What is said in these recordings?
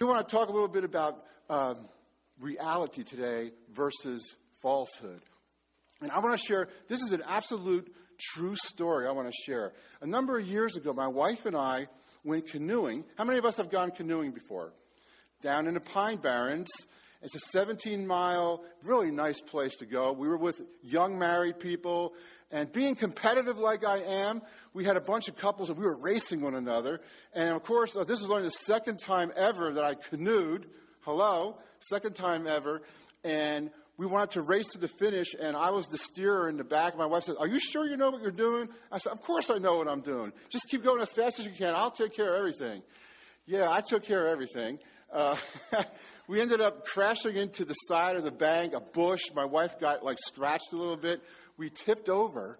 We want to talk a little bit about um, reality today versus falsehood. And I want to share, this is an absolute true story I want to share. A number of years ago, my wife and I went canoeing. How many of us have gone canoeing before? Down in the Pine Barrens. It's a 17 mile, really nice place to go. We were with young married people, and being competitive like I am, we had a bunch of couples and we were racing one another. And of course, uh, this is only the second time ever that I canoed. Hello, second time ever. And we wanted to race to the finish, and I was the steerer in the back. My wife said, Are you sure you know what you're doing? I said, Of course I know what I'm doing. Just keep going as fast as you can. I'll take care of everything. Yeah, I took care of everything. Uh, we ended up crashing into the side of the bank, a bush. My wife got like scratched a little bit. We tipped over.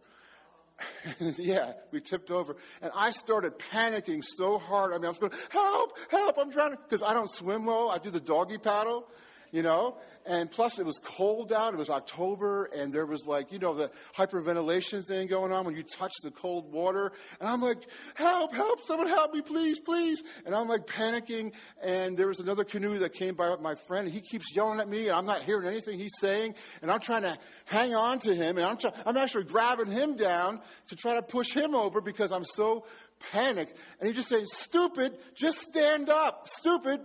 yeah, we tipped over. And I started panicking so hard. I mean, I was going, help, help, I'm trying to, because I don't swim well. I do the doggy paddle you know? And plus, it was cold out. It was October, and there was like, you know, the hyperventilation thing going on when you touch the cold water. And I'm like, help, help, someone help me, please, please. And I'm like panicking. And there was another canoe that came by with my friend, and he keeps yelling at me, and I'm not hearing anything he's saying. And I'm trying to hang on to him, and I'm, try- I'm actually grabbing him down to try to push him over because I'm so panicked. And he just saying, stupid, just stand up, stupid,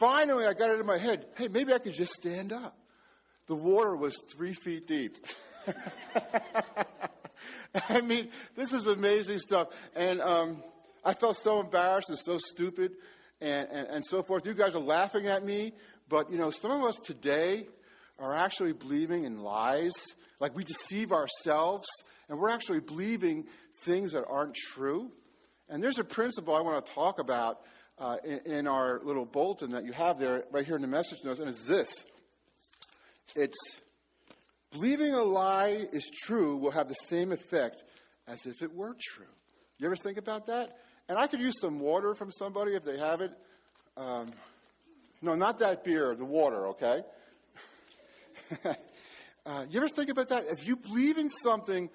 Finally, I got it in my head hey, maybe I could just stand up. The water was three feet deep. I mean, this is amazing stuff. And um, I felt so embarrassed and so stupid and, and, and so forth. You guys are laughing at me, but you know, some of us today are actually believing in lies. Like we deceive ourselves, and we're actually believing things that aren't true. And there's a principle I want to talk about uh, in, in, our little bulletin that you have there, right here in the message notes, and it's this. It's believing a lie is true will have the same effect as if it were true. You ever think about that? And I could use some water from somebody if they have it. Um, no, not that beer, the water, okay? uh, you ever think about that? If you believe in something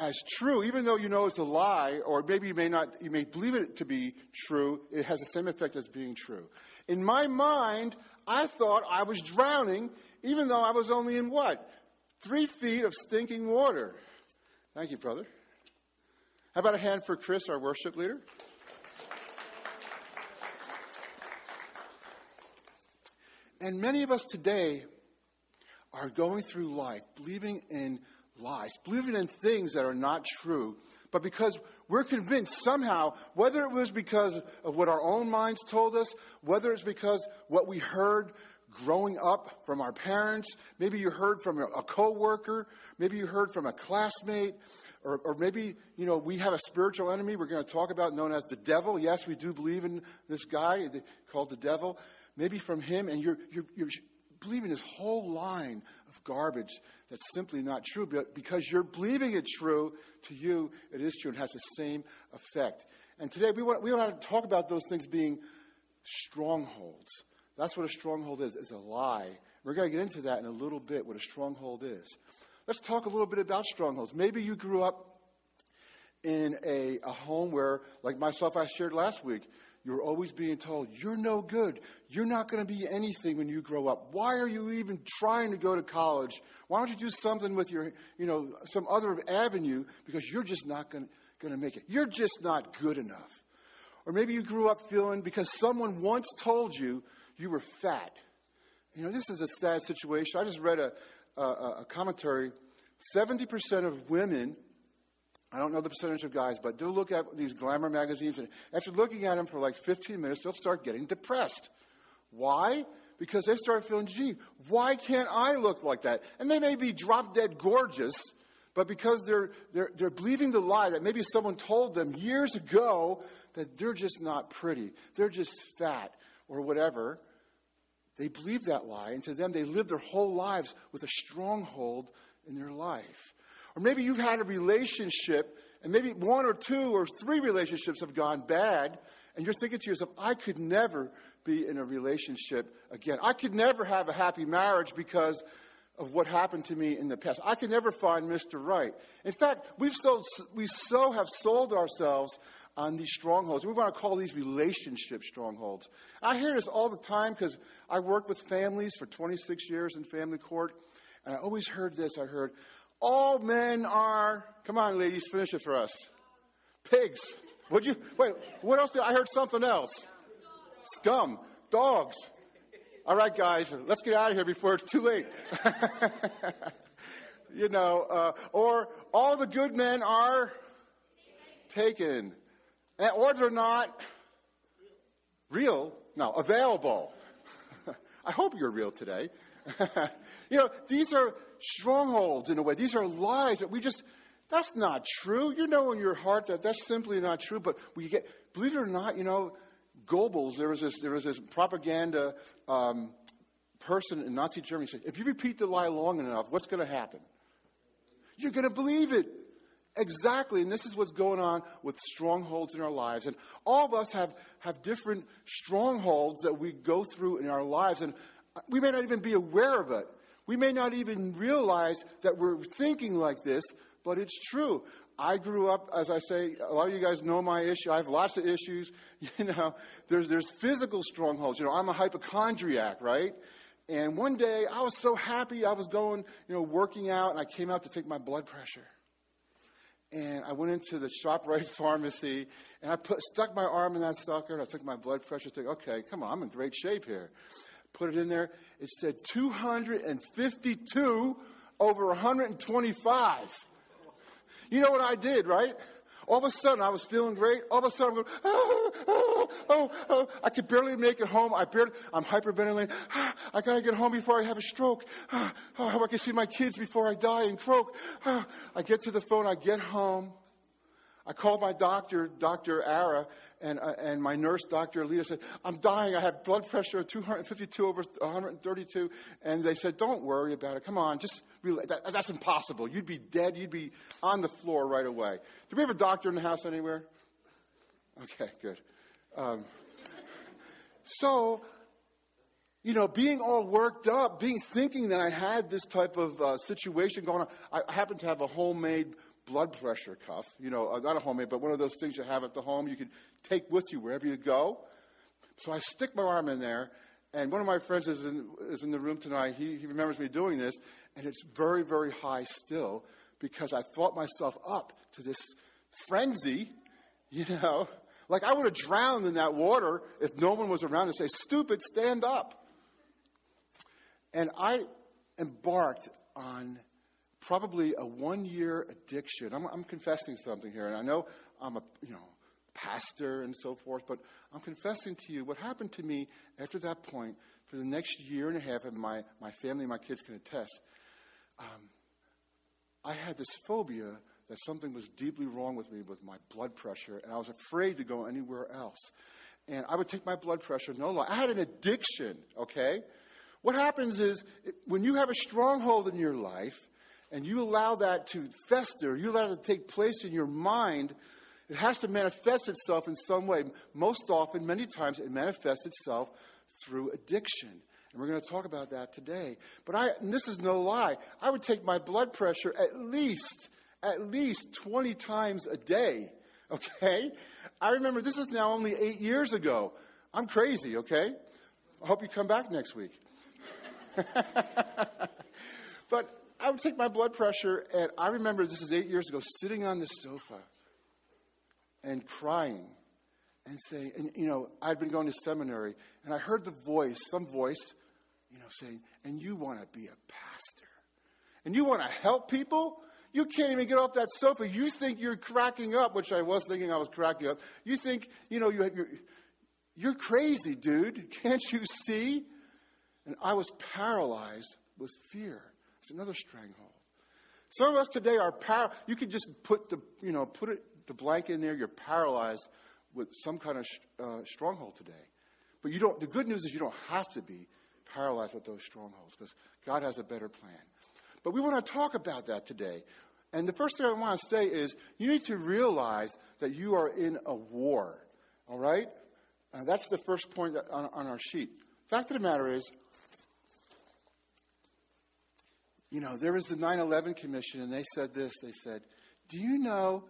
as true, even though you know it's a lie, or maybe you may not, you may believe it to be true, it has the same effect as being true. In my mind, I thought I was drowning, even though I was only in what? Three feet of stinking water. Thank you, brother. How about a hand for Chris, our worship leader? And many of us today are going through life believing in lies, believing in things that are not true, but because we're convinced somehow, whether it was because of what our own minds told us, whether it's because what we heard growing up from our parents, maybe you heard from a coworker, maybe you heard from a classmate, or, or, maybe you know we have a spiritual enemy we're going to talk about known as the devil. Yes, we do believe in this guy called the devil. Maybe from him, and you're, you're, you're believing this whole line of garbage that's simply not true. But because you're believing it true, to you it is true and has the same effect. And today we want, we want to talk about those things being strongholds. That's what a stronghold is, it's a lie. We're going to get into that in a little bit, what a stronghold is. Let's talk a little bit about strongholds. Maybe you grew up in a, a home where, like myself, I shared last week, you're always being told, you're no good. You're not going to be anything when you grow up. Why are you even trying to go to college? Why don't you do something with your, you know, some other avenue because you're just not going to make it. You're just not good enough. Or maybe you grew up feeling because someone once told you you were fat. You know, this is a sad situation. I just read a, a, a commentary. 70% of women I don't know the percentage of guys, but they'll look at these glamour magazines, and after looking at them for like 15 minutes, they'll start getting depressed. Why? Because they start feeling, gee, why can't I look like that? And they may be drop dead gorgeous, but because they're, they're, they're believing the lie that maybe someone told them years ago that they're just not pretty, they're just fat, or whatever, they believe that lie, and to them, they live their whole lives with a stronghold in their life. Or maybe you've had a relationship, and maybe one or two or three relationships have gone bad, and you're thinking to yourself, I could never be in a relationship again. I could never have a happy marriage because of what happened to me in the past. I could never find Mr. Right. In fact, we've sold, we so have sold ourselves on these strongholds. We want to call these relationship strongholds. I hear this all the time because I worked with families for 26 years in family court, and I always heard this. I heard, all men are, come on, ladies, finish it for us. Pigs. Would you, wait, what else did I heard something else? Scum. Dogs. All right, guys, let's get out of here before it's too late. you know, uh, or all the good men are taken, or they're not real, no, available. I hope you're real today. you know, these are strongholds in a way. These are lies that we just, that's not true. You know in your heart that that's simply not true. But we get, believe it or not, you know, Goebbels, there was this, there was this propaganda um, person in Nazi Germany said, if you repeat the lie long enough, what's going to happen? You're going to believe it. Exactly. And this is what's going on with strongholds in our lives. And all of us have, have different strongholds that we go through in our lives. And we may not even be aware of it. We may not even realize that we're thinking like this, but it's true. I grew up, as I say, a lot of you guys know my issue. I have lots of issues. You know, there's, there's physical strongholds. You know, I'm a hypochondriac, right? And one day I was so happy. I was going, you know, working out, and I came out to take my blood pressure. And I went into the ShopRite pharmacy, and I put, stuck my arm in that sucker, and I took my blood pressure. Took, okay, come on, I'm in great shape here. Put it in there. It said 252 over 125. You know what I did, right? All of a sudden, I was feeling great. All of a sudden, I'm going, oh, oh, oh, oh. I could barely make it home. I barely, I'm hyperventilating. I gotta get home before I have a stroke. Oh, I can see my kids before I die and croak. I get to the phone. I get home. I called my doctor, Dr. Ara, and, uh, and my nurse, Dr. Alita, said, I'm dying. I have blood pressure of 252 over 132. And they said, Don't worry about it. Come on, just relax. That, that's impossible. You'd be dead. You'd be on the floor right away. Do we have a doctor in the house anywhere? Okay, good. Um, so, you know, being all worked up, being thinking that I had this type of uh, situation going on, I, I happen to have a homemade blood pressure cuff. You know, uh, not a homemade, but one of those things you have at the home you can take with you wherever you go. So I stick my arm in there, and one of my friends is in, is in the room tonight. He, he remembers me doing this, and it's very, very high still because I thought myself up to this frenzy, you know. Like I would have drowned in that water if no one was around to say, Stupid, stand up. And I embarked on probably a one year addiction. I'm, I'm, confessing something here, and I know I'm a you know pastor and so forth, but I'm confessing to you what happened to me after that point for the next year and a half, and my, my family and my kids can attest. Um, I had this phobia that something was deeply wrong with me with my blood pressure, and I was afraid to go anywhere else. And I would take my blood pressure, no lie. I had an addiction, okay? What happens is when you have a stronghold in your life, and you allow that to fester, you allow that to take place in your mind, it has to manifest itself in some way. Most often, many times, it manifests itself through addiction. And we're going to talk about that today. But I, this is no lie, I would take my blood pressure at least, at least 20 times a day. Okay? I remember this is now only eight years ago. I'm crazy, okay? I hope you come back next week. but I would take my blood pressure, and I remember this is eight years ago, sitting on the sofa and crying and saying, and you know, I'd been going to seminary, and I heard the voice, some voice, you know, saying, and you want to be a pastor, and you want to help people. You can't even get off that sofa. You think you're cracking up, which I was thinking I was cracking up. You think, you know, you, you're, you're crazy, dude. Can't you see? And I was paralyzed with fear. Another stranglehold. Some of us today are par- you could just put the you know put it the blank in there. You're paralyzed with some kind of uh, stronghold today. But you don't. The good news is you don't have to be paralyzed with those strongholds because God has a better plan. But we want to talk about that today. And the first thing I want to say is you need to realize that you are in a war. All right? Uh, that's the first point on, on our sheet. Fact of the matter is, you know, there was the 9 11 Commission, and they said this. They said, Do you know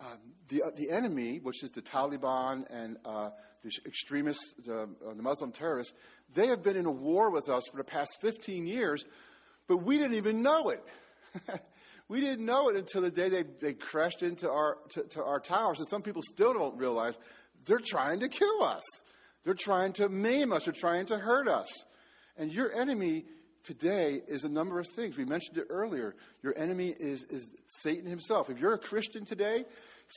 um, the, uh, the enemy, which is the Taliban and uh, the extremists, the, uh, the Muslim terrorists, they have been in a war with us for the past 15 years, but we didn't even know it. we didn't know it until the day they, they crashed into our, to, to our towers. And some people still don't realize they're trying to kill us. They're trying to maim us. They're trying to hurt us. And your enemy today is a number of things. We mentioned it earlier. Your enemy is, is Satan himself. If you're a Christian today,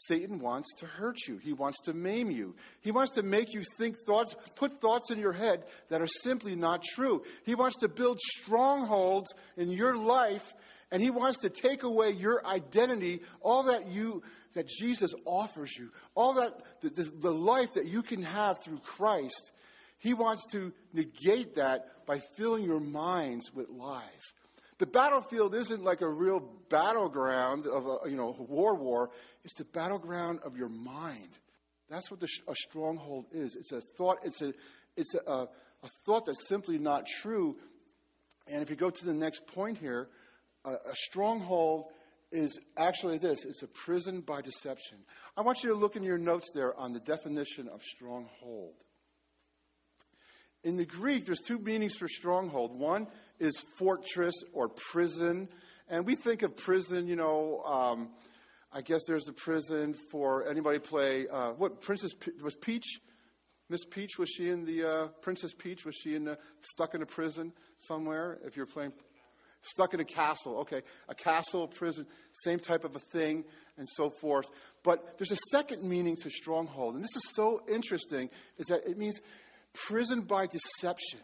Satan wants to hurt you. He wants to maim you. He wants to make you think thoughts, put thoughts in your head that are simply not true. He wants to build strongholds in your life, and he wants to take away your identity, all that you that Jesus offers you, all that the, the life that you can have through Christ. He wants to negate that by filling your minds with lies. The battlefield isn't like a real battleground of a you know war war. It's the battleground of your mind. That's what the, a stronghold is. It's a thought. It's a it's a, a, a thought that's simply not true. And if you go to the next point here, a, a stronghold is actually this it's a prison by deception. I want you to look in your notes there on the definition of stronghold. In the Greek, there's two meanings for stronghold. One is fortress or prison. And we think of prison, you know, um, I guess there's a prison for anybody play, uh, what, Princess, was Peach? Miss Peach, was she in the, uh, Princess Peach, was she in the, stuck in a prison somewhere? If you're playing, stuck in a castle, okay. A castle, prison, same type of a thing, and so forth. But there's a second meaning to stronghold, and this is so interesting, is that it means prison by deception.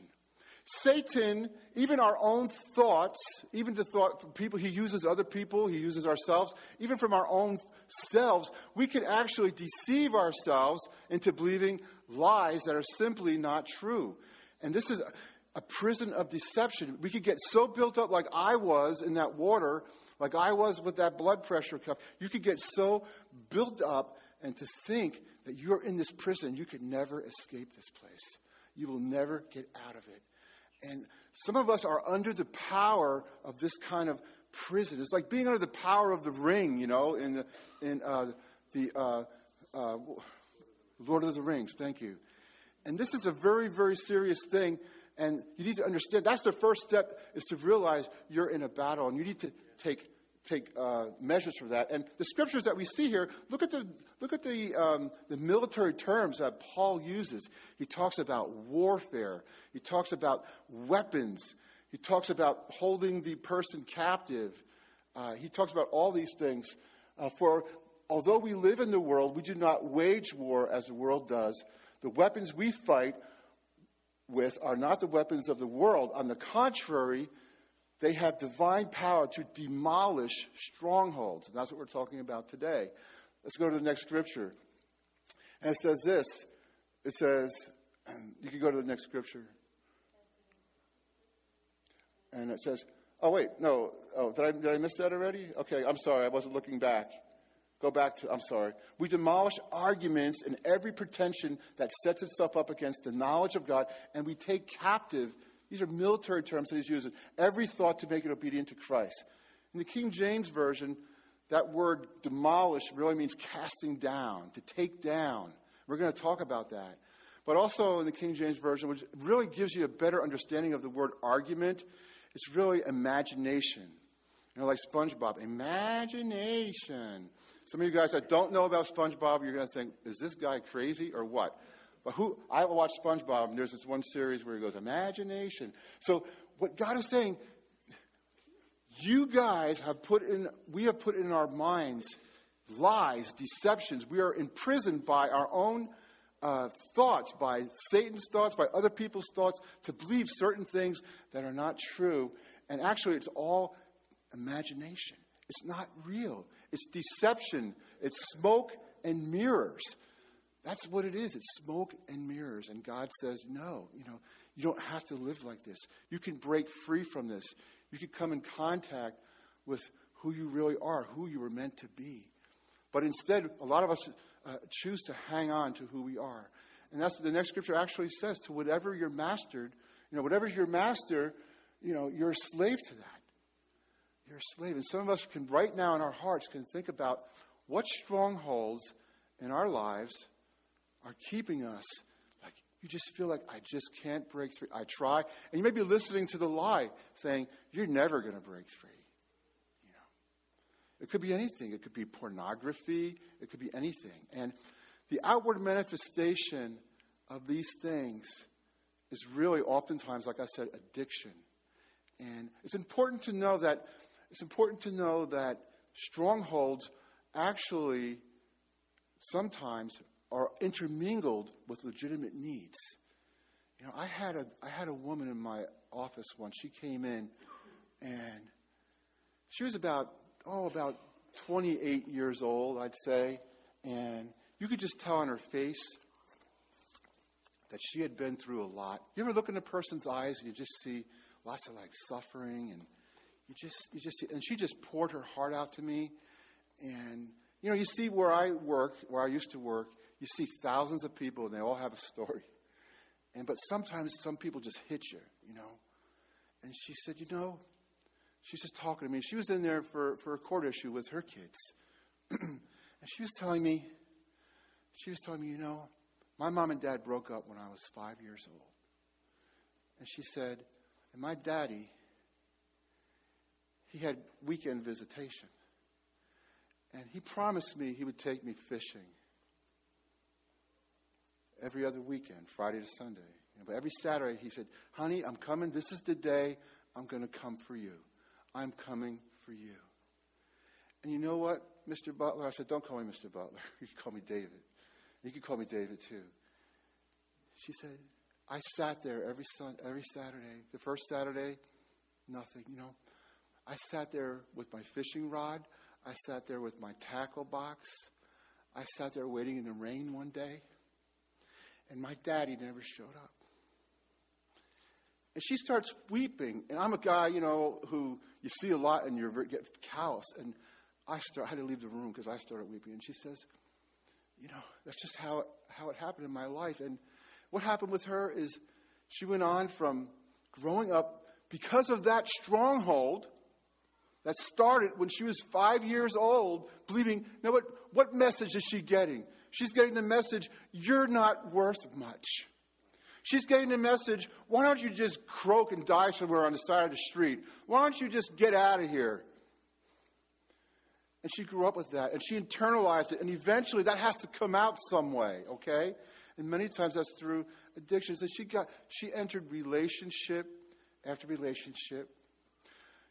Satan, even our own thoughts, even the thought people, he uses other people, he uses ourselves, even from our own selves, we can actually deceive ourselves into believing lies that are simply not true. And this is a prison of deception. We could get so built up like I was in that water, like I was with that blood pressure cuff. You could get so built up and to think that you're in this prison, you could never escape this place. You will never get out of it. And some of us are under the power of this kind of prison. It's like being under the power of the ring, you know, in the, in, uh, the uh, uh, Lord of the Rings. Thank you. And this is a very, very serious thing. And you need to understand that's the first step is to realize you're in a battle and you need to take take uh, measures for that. And the scriptures that we see here, look at the look at the um, the military terms that Paul uses. He talks about warfare. He talks about weapons. He talks about holding the person captive. Uh, he talks about all these things. Uh, for although we live in the world, we do not wage war as the world does. The weapons we fight with are not the weapons of the world. On the contrary, they have divine power to demolish strongholds. And that's what we're talking about today. Let's go to the next scripture. And it says this it says, and you can go to the next scripture. And it says, oh, wait, no. Oh, did I, did I miss that already? Okay, I'm sorry. I wasn't looking back. Go back to, I'm sorry. We demolish arguments and every pretension that sets itself up against the knowledge of God, and we take captive these are military terms that he's using. Every thought to make it obedient to Christ. In the King James Version, that word demolish really means casting down, to take down. We're going to talk about that. But also in the King James Version, which really gives you a better understanding of the word argument, it's really imagination. You know, like SpongeBob, imagination. Some of you guys that don't know about SpongeBob, you're going to think, is this guy crazy or what? But who I watch SpongeBob, and there's this one series where he goes, imagination. So what God is saying, you guys have put in, we have put in our minds lies, deceptions. We are imprisoned by our own uh, thoughts, by Satan's thoughts, by other people's thoughts, to believe certain things that are not true. And actually, it's all imagination. It's not real. It's deception. It's smoke and mirrors. That's what it is. It's smoke and mirrors. And God says, no, you know, you don't have to live like this. You can break free from this. You can come in contact with who you really are, who you were meant to be. But instead, a lot of us uh, choose to hang on to who we are. And that's what the next scripture actually says to whatever you're mastered, you know, whatever's your master, you know, you're a slave to that. You're a slave. And some of us can, right now in our hearts, can think about what strongholds in our lives are keeping us like you just feel like I just can't break free. I try, and you may be listening to the lie saying you're never going to break free. You know, it could be anything. It could be pornography. It could be anything. And the outward manifestation of these things is really oftentimes, like I said, addiction. And it's important to know that it's important to know that strongholds actually sometimes are intermingled with legitimate needs. You know, I had a I had a woman in my office once. She came in and she was about oh about 28 years old, I'd say, and you could just tell on her face that she had been through a lot. You ever look in a person's eyes and you just see lots of like suffering and you just you just and she just poured her heart out to me and you know you see where I work, where I used to work, you see thousands of people and they all have a story. And but sometimes some people just hit you, you know. And she said, you know, she's just talking to me. She was in there for, for a court issue with her kids. and she was telling me, she was telling me, you know, my mom and dad broke up when I was five years old. And she said, and my daddy, he had weekend visitation. And he promised me he would take me fishing every other weekend, Friday to Sunday. You know, but every Saturday, he said, Honey, I'm coming. This is the day I'm going to come for you. I'm coming for you. And you know what, Mr. Butler? I said, Don't call me Mr. Butler. You can call me David. You can call me David too. She said, I sat there every sun, every Saturday. The first Saturday, nothing. You know, I sat there with my fishing rod. I sat there with my tackle box. I sat there waiting in the rain one day. And my daddy never showed up. And she starts weeping. And I'm a guy, you know, who you see a lot and you get callous. And I, start, I had to leave the room because I started weeping. And she says, you know, that's just how, how it happened in my life. And what happened with her is she went on from growing up because of that stronghold that started when she was five years old, believing, now what, what message is she getting? She's getting the message, you're not worth much. She's getting the message, why don't you just croak and die somewhere on the side of the street? Why don't you just get out of here? And she grew up with that, and she internalized it, and eventually that has to come out some way, okay? And many times that's through addictions. And she got she entered relationship after relationship.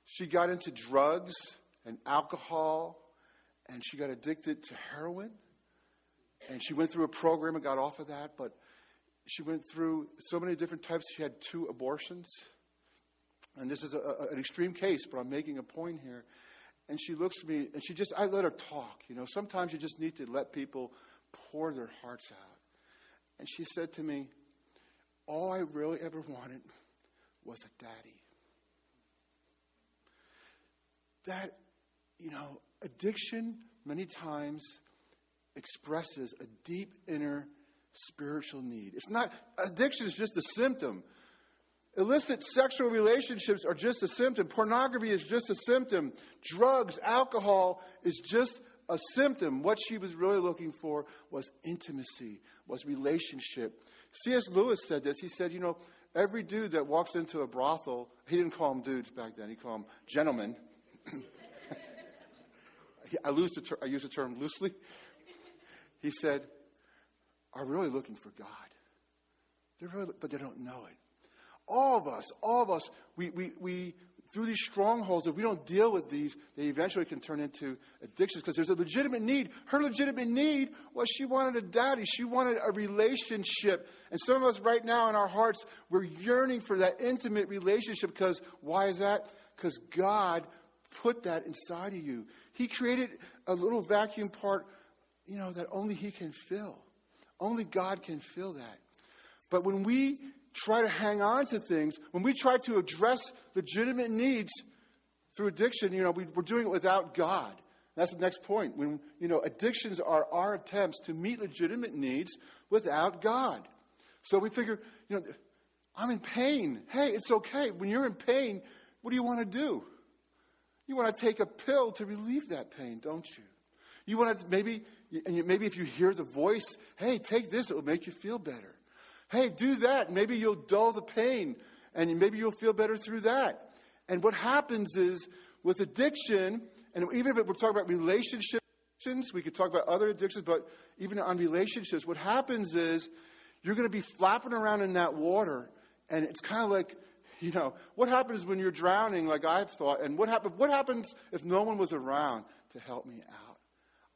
She got into drugs and alcohol, and she got addicted to heroin. And she went through a program and got off of that, but she went through so many different types. She had two abortions. And this is a, a, an extreme case, but I'm making a point here. And she looks at me and she just, I let her talk. You know, sometimes you just need to let people pour their hearts out. And she said to me, All I really ever wanted was a daddy. That, you know, addiction many times expresses a deep inner spiritual need. It's not, addiction is just a symptom. Illicit sexual relationships are just a symptom. Pornography is just a symptom. Drugs, alcohol is just a symptom. What she was really looking for was intimacy, was relationship. C.S. Lewis said this. He said, you know, every dude that walks into a brothel, he didn't call them dudes back then, he called them gentlemen. I, lose the ter- I use the term loosely. He said, are really looking for God. They're really, but they don't know it. All of us, all of us, we, we, we, through these strongholds, if we don't deal with these, they eventually can turn into addictions because there's a legitimate need. Her legitimate need was she wanted a daddy, she wanted a relationship. And some of us right now in our hearts, we're yearning for that intimate relationship because why is that? Because God put that inside of you. He created a little vacuum part, you know, that only He can fill. Only God can fill that. But when we try to hang on to things, when we try to address legitimate needs through addiction, you know, we, are doing it without God. That's the next point. When, you know, addictions are our attempts to meet legitimate needs without God. So we figure, you know, I'm in pain. Hey, it's okay. When you're in pain, what do you want to do? You want to take a pill to relieve that pain, don't you? You want to maybe, maybe if you hear the voice, hey, take this, it will make you feel better. Hey, do that. Maybe you'll dull the pain, and maybe you'll feel better through that. And what happens is with addiction, and even if we're talking about relationships, we could talk about other addictions, but even on relationships, what happens is you're going to be flapping around in that water, and it's kind of like, you know, what happens when you're drowning, like I've thought, and what, happen, what happens if no one was around to help me out?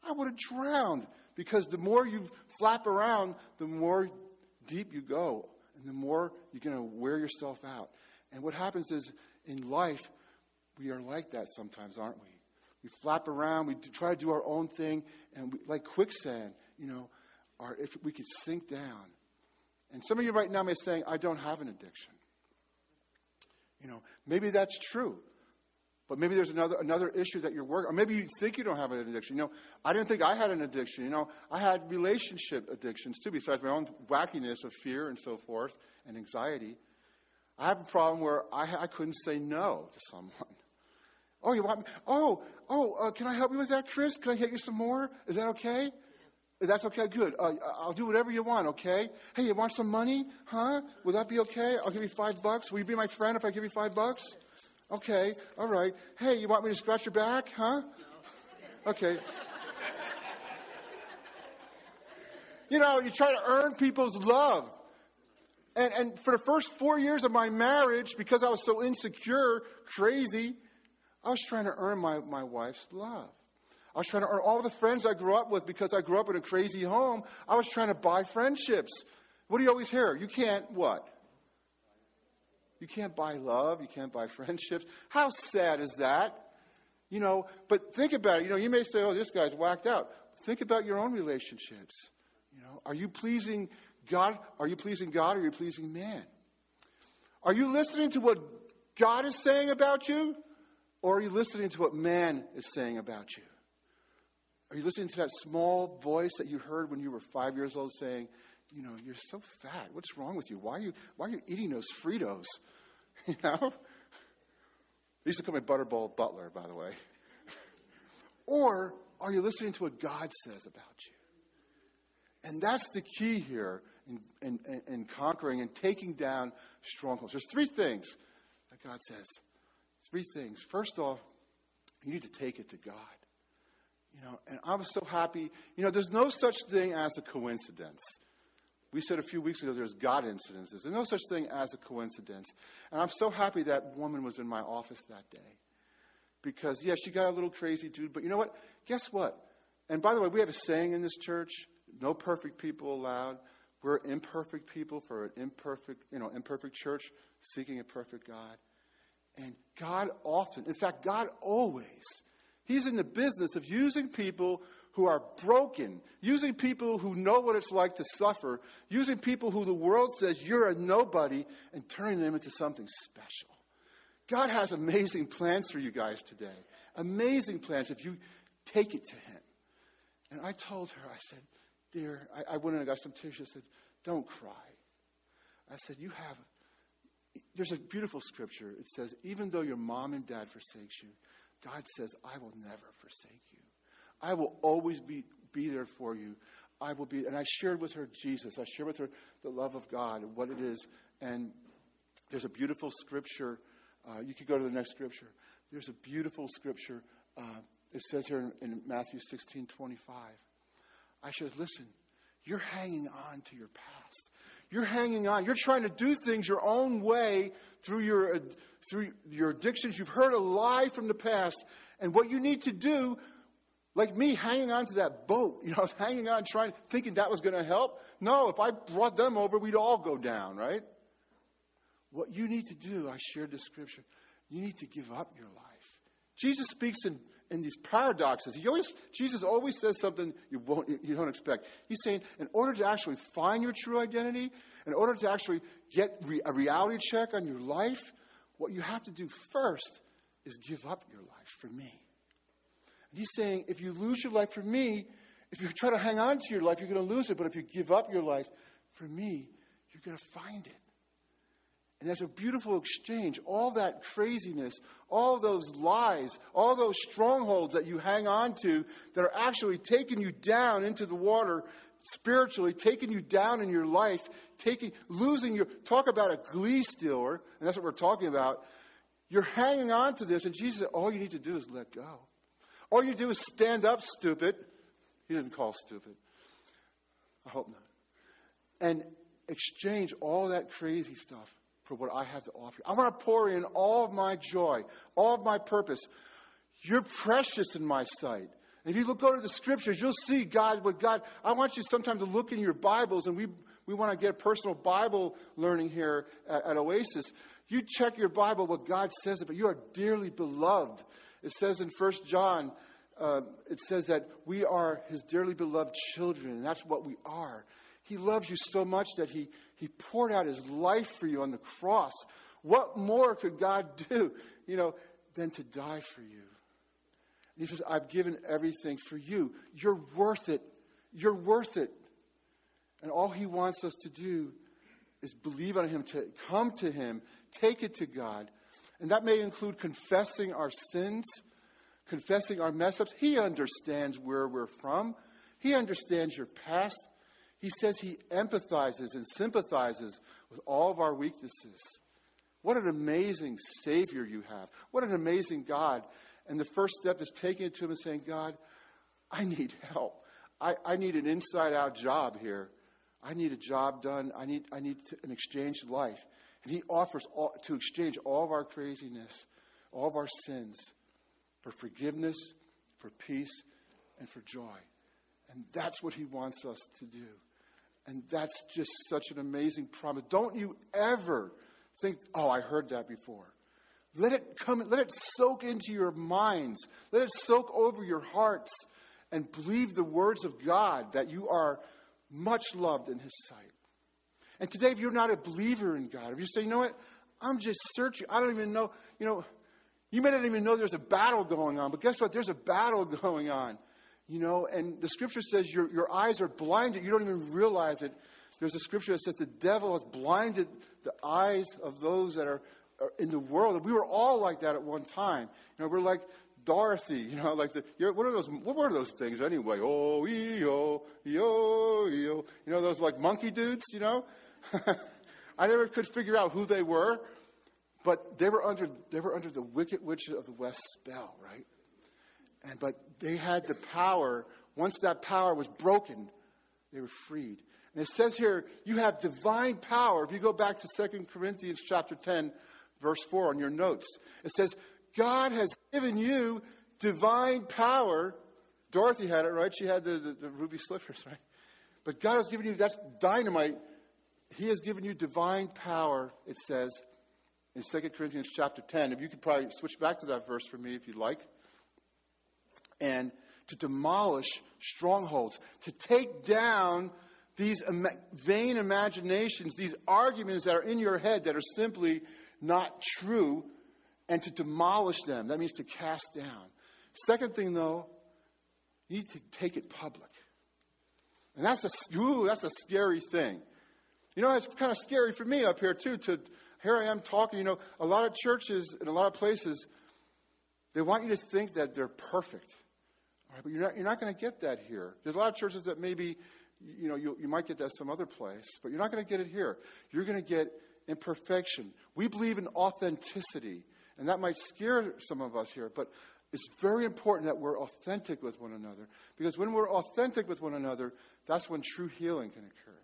I would have drowned because the more you flap around, the more deep you go, and the more you're going to wear yourself out. And what happens is in life, we are like that sometimes, aren't we? We flap around, we try to do our own thing, and we, like quicksand, you know, our, we could sink down. And some of you right now may be saying, I don't have an addiction. You know, maybe that's true. But maybe there's another another issue that you're working, or maybe you think you don't have an addiction. You know, I didn't think I had an addiction. You know, I had relationship addictions too, besides my own wackiness of fear and so forth and anxiety. I have a problem where I, I couldn't say no to someone. Oh, you want me? Oh, oh, uh, can I help you with that, Chris? Can I get you some more? Is that okay? Is that okay? Good. Uh, I'll do whatever you want, okay? Hey, you want some money? Huh? Would that be okay? I'll give you five bucks. Will you be my friend if I give you five bucks? Okay, all right. Hey, you want me to scratch your back? Huh? Okay. you know, you try to earn people's love. And, and for the first four years of my marriage, because I was so insecure, crazy, I was trying to earn my, my wife's love. I was trying to earn all the friends I grew up with because I grew up in a crazy home. I was trying to buy friendships. What do you always hear? You can't what? You can't buy love. You can't buy friendships. How sad is that? You know, but think about it. You know, you may say, oh, this guy's whacked out. Think about your own relationships. You know, are you pleasing God? Are you pleasing God or are you pleasing man? Are you listening to what God is saying about you? Or are you listening to what man is saying about you? Are you listening to that small voice that you heard when you were five years old saying, you know, you're so fat. What's wrong with you? Why are you, why are you eating those Fritos? You know? They used to call me Butterball Butler, by the way. or are you listening to what God says about you? And that's the key here in, in, in conquering and taking down strongholds. There's three things that God says Three things. First off, you need to take it to God. You know, and I was so happy. You know, there's no such thing as a coincidence. We said a few weeks ago there's God incidences. There's no such thing as a coincidence. And I'm so happy that woman was in my office that day. Because, yeah, she got a little crazy, dude. But you know what? Guess what? And by the way, we have a saying in this church no perfect people allowed. We're imperfect people for an imperfect, you know, imperfect church seeking a perfect God. And God often, in fact, God always, He's in the business of using people who are broken, using people who know what it's like to suffer, using people who the world says you're a nobody, and turning them into something special. God has amazing plans for you guys today. Amazing plans if you take it to Him. And I told her, I said, Dear, I, I went and got some tissue. I said, Don't cry. I said, You have there's a beautiful scripture. It says, even though your mom and dad forsakes you, God says, I will never forsake you. I will always be, be there for you. I will be, and I shared with her Jesus. I shared with her the love of God and what it is. And there's a beautiful scripture. Uh, you could go to the next scripture. There's a beautiful scripture. Uh, it says here in, in Matthew 16 25. I said, listen, you're hanging on to your past. You're hanging on. You're trying to do things your own way through your, uh, through your addictions. You've heard a lie from the past. And what you need to do, like me hanging on to that boat, you know, I was hanging on trying, thinking that was going to help. No, if I brought them over, we'd all go down, right? What you need to do, I shared the scripture, you need to give up your life. Jesus speaks in in these paradoxes. He always, Jesus always says something you, won't, you don't expect. He's saying, in order to actually find your true identity, in order to actually get re- a reality check on your life, what you have to do first is give up your life for me. And he's saying, if you lose your life for me, if you try to hang on to your life, you're going to lose it. But if you give up your life for me, you're going to find it. And that's a beautiful exchange. All that craziness, all those lies, all those strongholds that you hang on to that are actually taking you down into the water spiritually, taking you down in your life, taking, losing your, talk about a glee stealer, and that's what we're talking about. You're hanging on to this, and Jesus said, all you need to do is let go. All you do is stand up, stupid. He doesn't call stupid. I hope not. And exchange all that crazy stuff for what I have to offer. I want to pour in all of my joy, all of my purpose. You're precious in my sight. And if you look go to the scriptures, you'll see God, what God, I want you sometimes to look in your Bibles, and we, we want to get personal Bible learning here at, at Oasis. You check your Bible, what God says about you are dearly beloved. It says in First John, uh, it says that we are his dearly beloved children, and that's what we are. He loves you so much that he, he poured out his life for you on the cross. What more could God do, you know, than to die for you? And he says, I've given everything for you. You're worth it. You're worth it. And all he wants us to do is believe on him, to come to him, take it to God. And that may include confessing our sins, confessing our mess ups. He understands where we're from, he understands your past. He says he empathizes and sympathizes with all of our weaknesses. What an amazing Savior you have. What an amazing God. And the first step is taking it to Him and saying, God, I need help. I, I need an inside out job here. I need a job done. I need, I need to, an exchanged life. And He offers all, to exchange all of our craziness, all of our sins for forgiveness, for peace, and for joy. And that's what He wants us to do. And that's just such an amazing promise. Don't you ever think, oh, I heard that before. Let it come, let it soak into your minds, let it soak over your hearts, and believe the words of God that you are much loved in His sight. And today, if you're not a believer in God, if you say, you know what, I'm just searching, I don't even know, you know, you may not even know there's a battle going on, but guess what? There's a battle going on. You know, and the scripture says your, your eyes are blinded. You don't even realize it. There's a scripture that says the devil has blinded the eyes of those that are, are in the world. We were all like that at one time. You know, we're like Dorothy, you know, like the, what are those, what were those things anyway? Oh, yo, yo, yo. You know, those like monkey dudes, you know? I never could figure out who they were, but they were under, they were under the wicked witch of the West spell, right? And, but they had the power. Once that power was broken, they were freed. And it says here, you have divine power. If you go back to 2 Corinthians chapter 10, verse 4 on your notes, it says, God has given you divine power. Dorothy had it, right? She had the, the, the ruby slippers, right? But God has given you, that's dynamite. He has given you divine power, it says in 2 Corinthians chapter 10. If you could probably switch back to that verse for me if you'd like and to demolish strongholds, to take down these vain imaginations, these arguments that are in your head that are simply not true, and to demolish them. That means to cast down. Second thing, though, you need to take it public. And that's a, ooh, that's a scary thing. You know, it's kind of scary for me up here, too, to here I am talking. You know, a lot of churches in a lot of places, they want you to think that they're perfect. Right, but you're not, you're not going to get that here. There's a lot of churches that maybe, you know, you, you might get that some other place, but you're not going to get it here. You're going to get imperfection. We believe in authenticity, and that might scare some of us here, but it's very important that we're authentic with one another because when we're authentic with one another, that's when true healing can occur.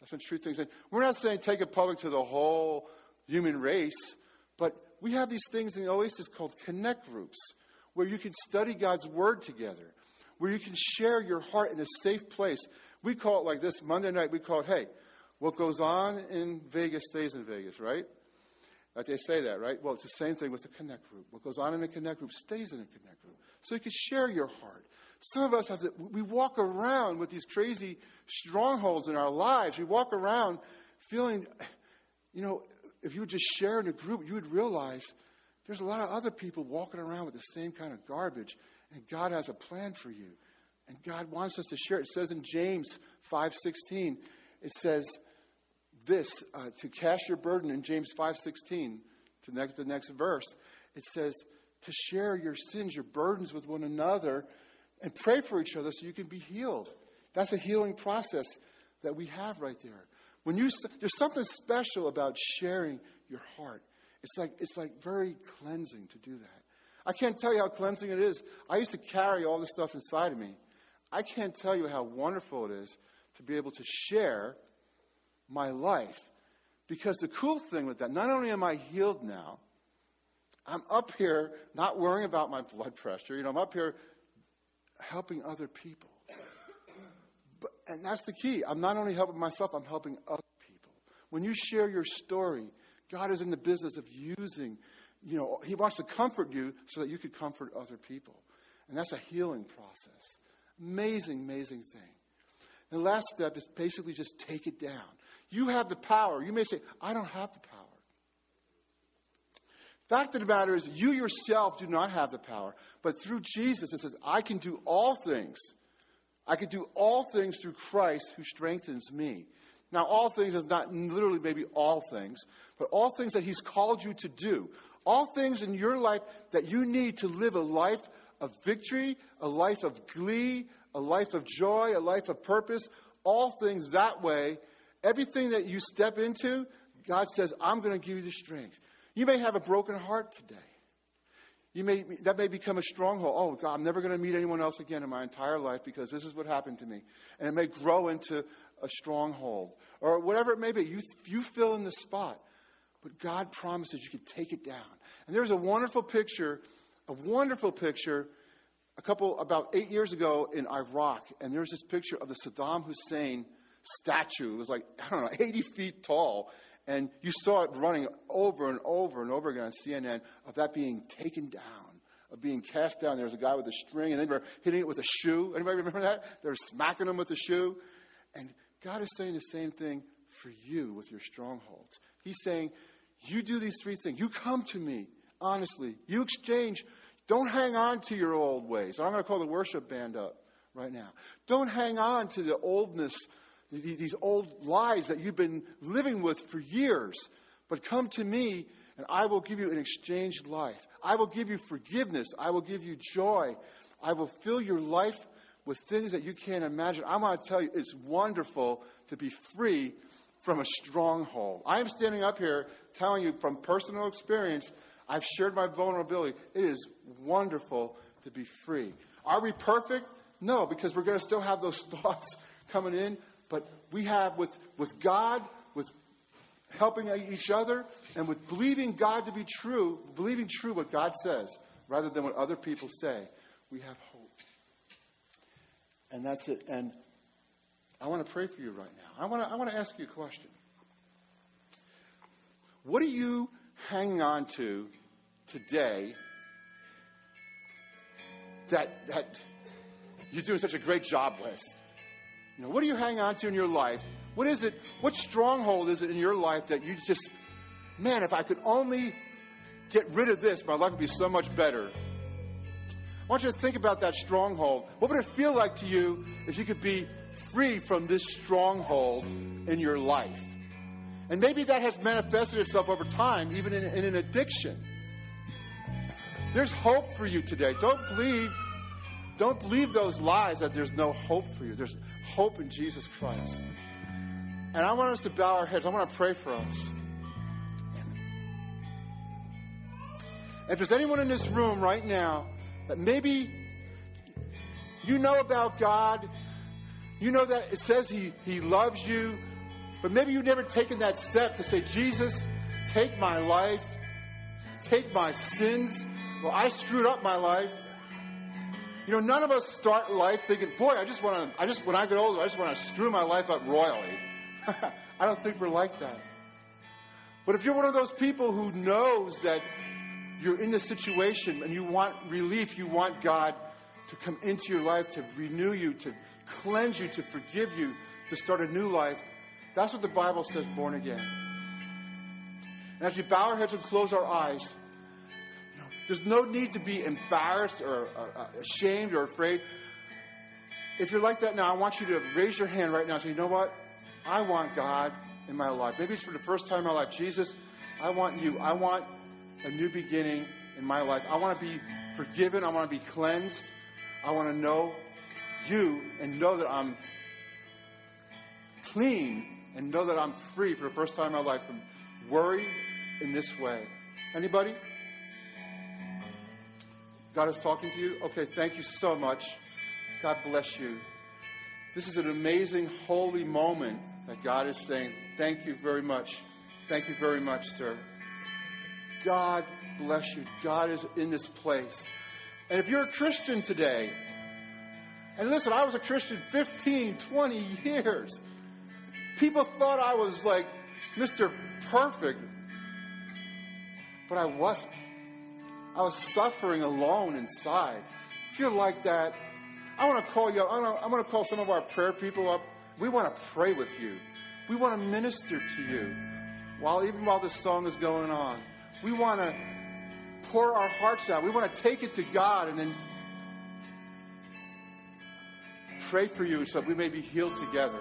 That's when true things. We're not saying take it public to the whole human race, but we have these things in the Oasis called connect groups where you can study God's Word together, where you can share your heart in a safe place. We call it like this Monday night, we call it, hey, what goes on in Vegas stays in Vegas, right? They say that, right? Well, it's the same thing with the Connect group. What goes on in the Connect group stays in the Connect group. So you can share your heart. Some of us have to, we walk around with these crazy strongholds in our lives. We walk around feeling, you know, if you would just share in a group, you would realize there's a lot of other people walking around with the same kind of garbage, and God has a plan for you. And God wants us to share. It says in James 5:16, it says, this uh, to cast your burden in James 5:16 to next, the next verse. It says to share your sins, your burdens with one another, and pray for each other so you can be healed. That's a healing process that we have right there. When you there's something special about sharing your heart. It's like it's like very cleansing to do that. I can't tell you how cleansing it is. I used to carry all this stuff inside of me. I can't tell you how wonderful it is to be able to share my life. Because the cool thing with that, not only am I healed now, I'm up here not worrying about my blood pressure. You know, I'm up here helping other people. But, and that's the key. I'm not only helping myself, I'm helping other people. When you share your story, God is in the business of using, you know, He wants to comfort you so that you could comfort other people. And that's a healing process. Amazing, amazing thing. The last step is basically just take it down. You have the power. You may say, I don't have the power. Fact of the matter is, you yourself do not have the power. But through Jesus, it says, I can do all things. I can do all things through Christ who strengthens me. Now, all things is not literally maybe all things, but all things that He's called you to do. All things in your life that you need to live a life of victory, a life of glee, a life of joy, a life of purpose, all things that way. Everything that you step into, God says, I'm going to give you the strength. You may have a broken heart today. You may, that may become a stronghold. Oh, God, I'm never going to meet anyone else again in my entire life because this is what happened to me. And it may grow into a stronghold or whatever it may be. You, you fill in the spot. But God promises you can take it down. And there's a wonderful picture, a wonderful picture a couple, about eight years ago in Iraq, and there's this picture of the Saddam Hussein statue. It was like, I don't know, 80 feet tall. And you saw it running over and over and over again on CNN of that being taken down, of being cast down. There was a guy with a string, and they were hitting it with a shoe. Anybody remember that? They were smacking him with a shoe. And God is saying the same thing for you with your strongholds. He's saying, You do these three things. You come to me, honestly. You exchange don't hang on to your old ways. I'm going to call the worship band up right now. Don't hang on to the oldness, these old lies that you've been living with for years. But come to me, and I will give you an exchanged life. I will give you forgiveness. I will give you joy. I will fill your life with things that you can't imagine. I want to tell you, it's wonderful to be free from a stronghold. I am standing up here telling you from personal experience I've shared my vulnerability. It is wonderful to be free. Are we perfect? No, because we're going to still have those thoughts coming in. But we have, with, with God, with helping each other, and with believing God to be true, believing true what God says, rather than what other people say, we have hope. And that's it. And I want to pray for you right now. I want to, I want to ask you a question. What are you hanging on to today that, that you're doing such a great job with? You know, what do you hang on to in your life? What is it? What stronghold is it in your life that you just, man, if I could only get rid of this, my life would be so much better. I want you to think about that stronghold. What would it feel like to you if you could be free from this stronghold in your life? And maybe that has manifested itself over time, even in, in an addiction. There's hope for you today. Don't believe, don't believe those lies that there's no hope for you. There's hope in Jesus Christ. And I want us to bow our heads. I want to pray for us. If there's anyone in this room right now that maybe you know about God, you know that it says He, he loves you, but maybe you've never taken that step to say, Jesus, take my life, take my sins. Well, I screwed up my life. You know, none of us start life thinking, boy, I just want to, I just, when I get older, I just want to screw my life up royally. I don't think we're like that. But if you're one of those people who knows that you're in this situation and you want relief, you want God to come into your life, to renew you, to cleanse you, to forgive you, to start a new life, that's what the Bible says, born again. And as we bow our heads and close our eyes, you know, there's no need to be embarrassed or, or uh, ashamed or afraid. If you're like that now, I want you to raise your hand right now and say, you know what? I want God in my life. Maybe it's for the first time in my life. Jesus, I want you. I want a new beginning in my life. I want to be forgiven. I want to be cleansed. I want to know you and know that I'm clean and know that I'm free for the first time in my life from worry in this way. Anybody? God is talking to you? Okay, thank you so much. God bless you. This is an amazing, holy moment that God is saying, Thank you very much. Thank you very much, sir. God bless you. God is in this place. And if you're a Christian today, and listen, I was a Christian 15, 20 years. People thought I was like Mr. Perfect, but I wasn't. I was suffering alone inside. If you're like that, I want to call you up. I'm going to call some of our prayer people up. We want to pray with you. We want to minister to you while even while this song is going on. We want to pour our hearts out. We want to take it to God and then pray for you so that we may be healed together.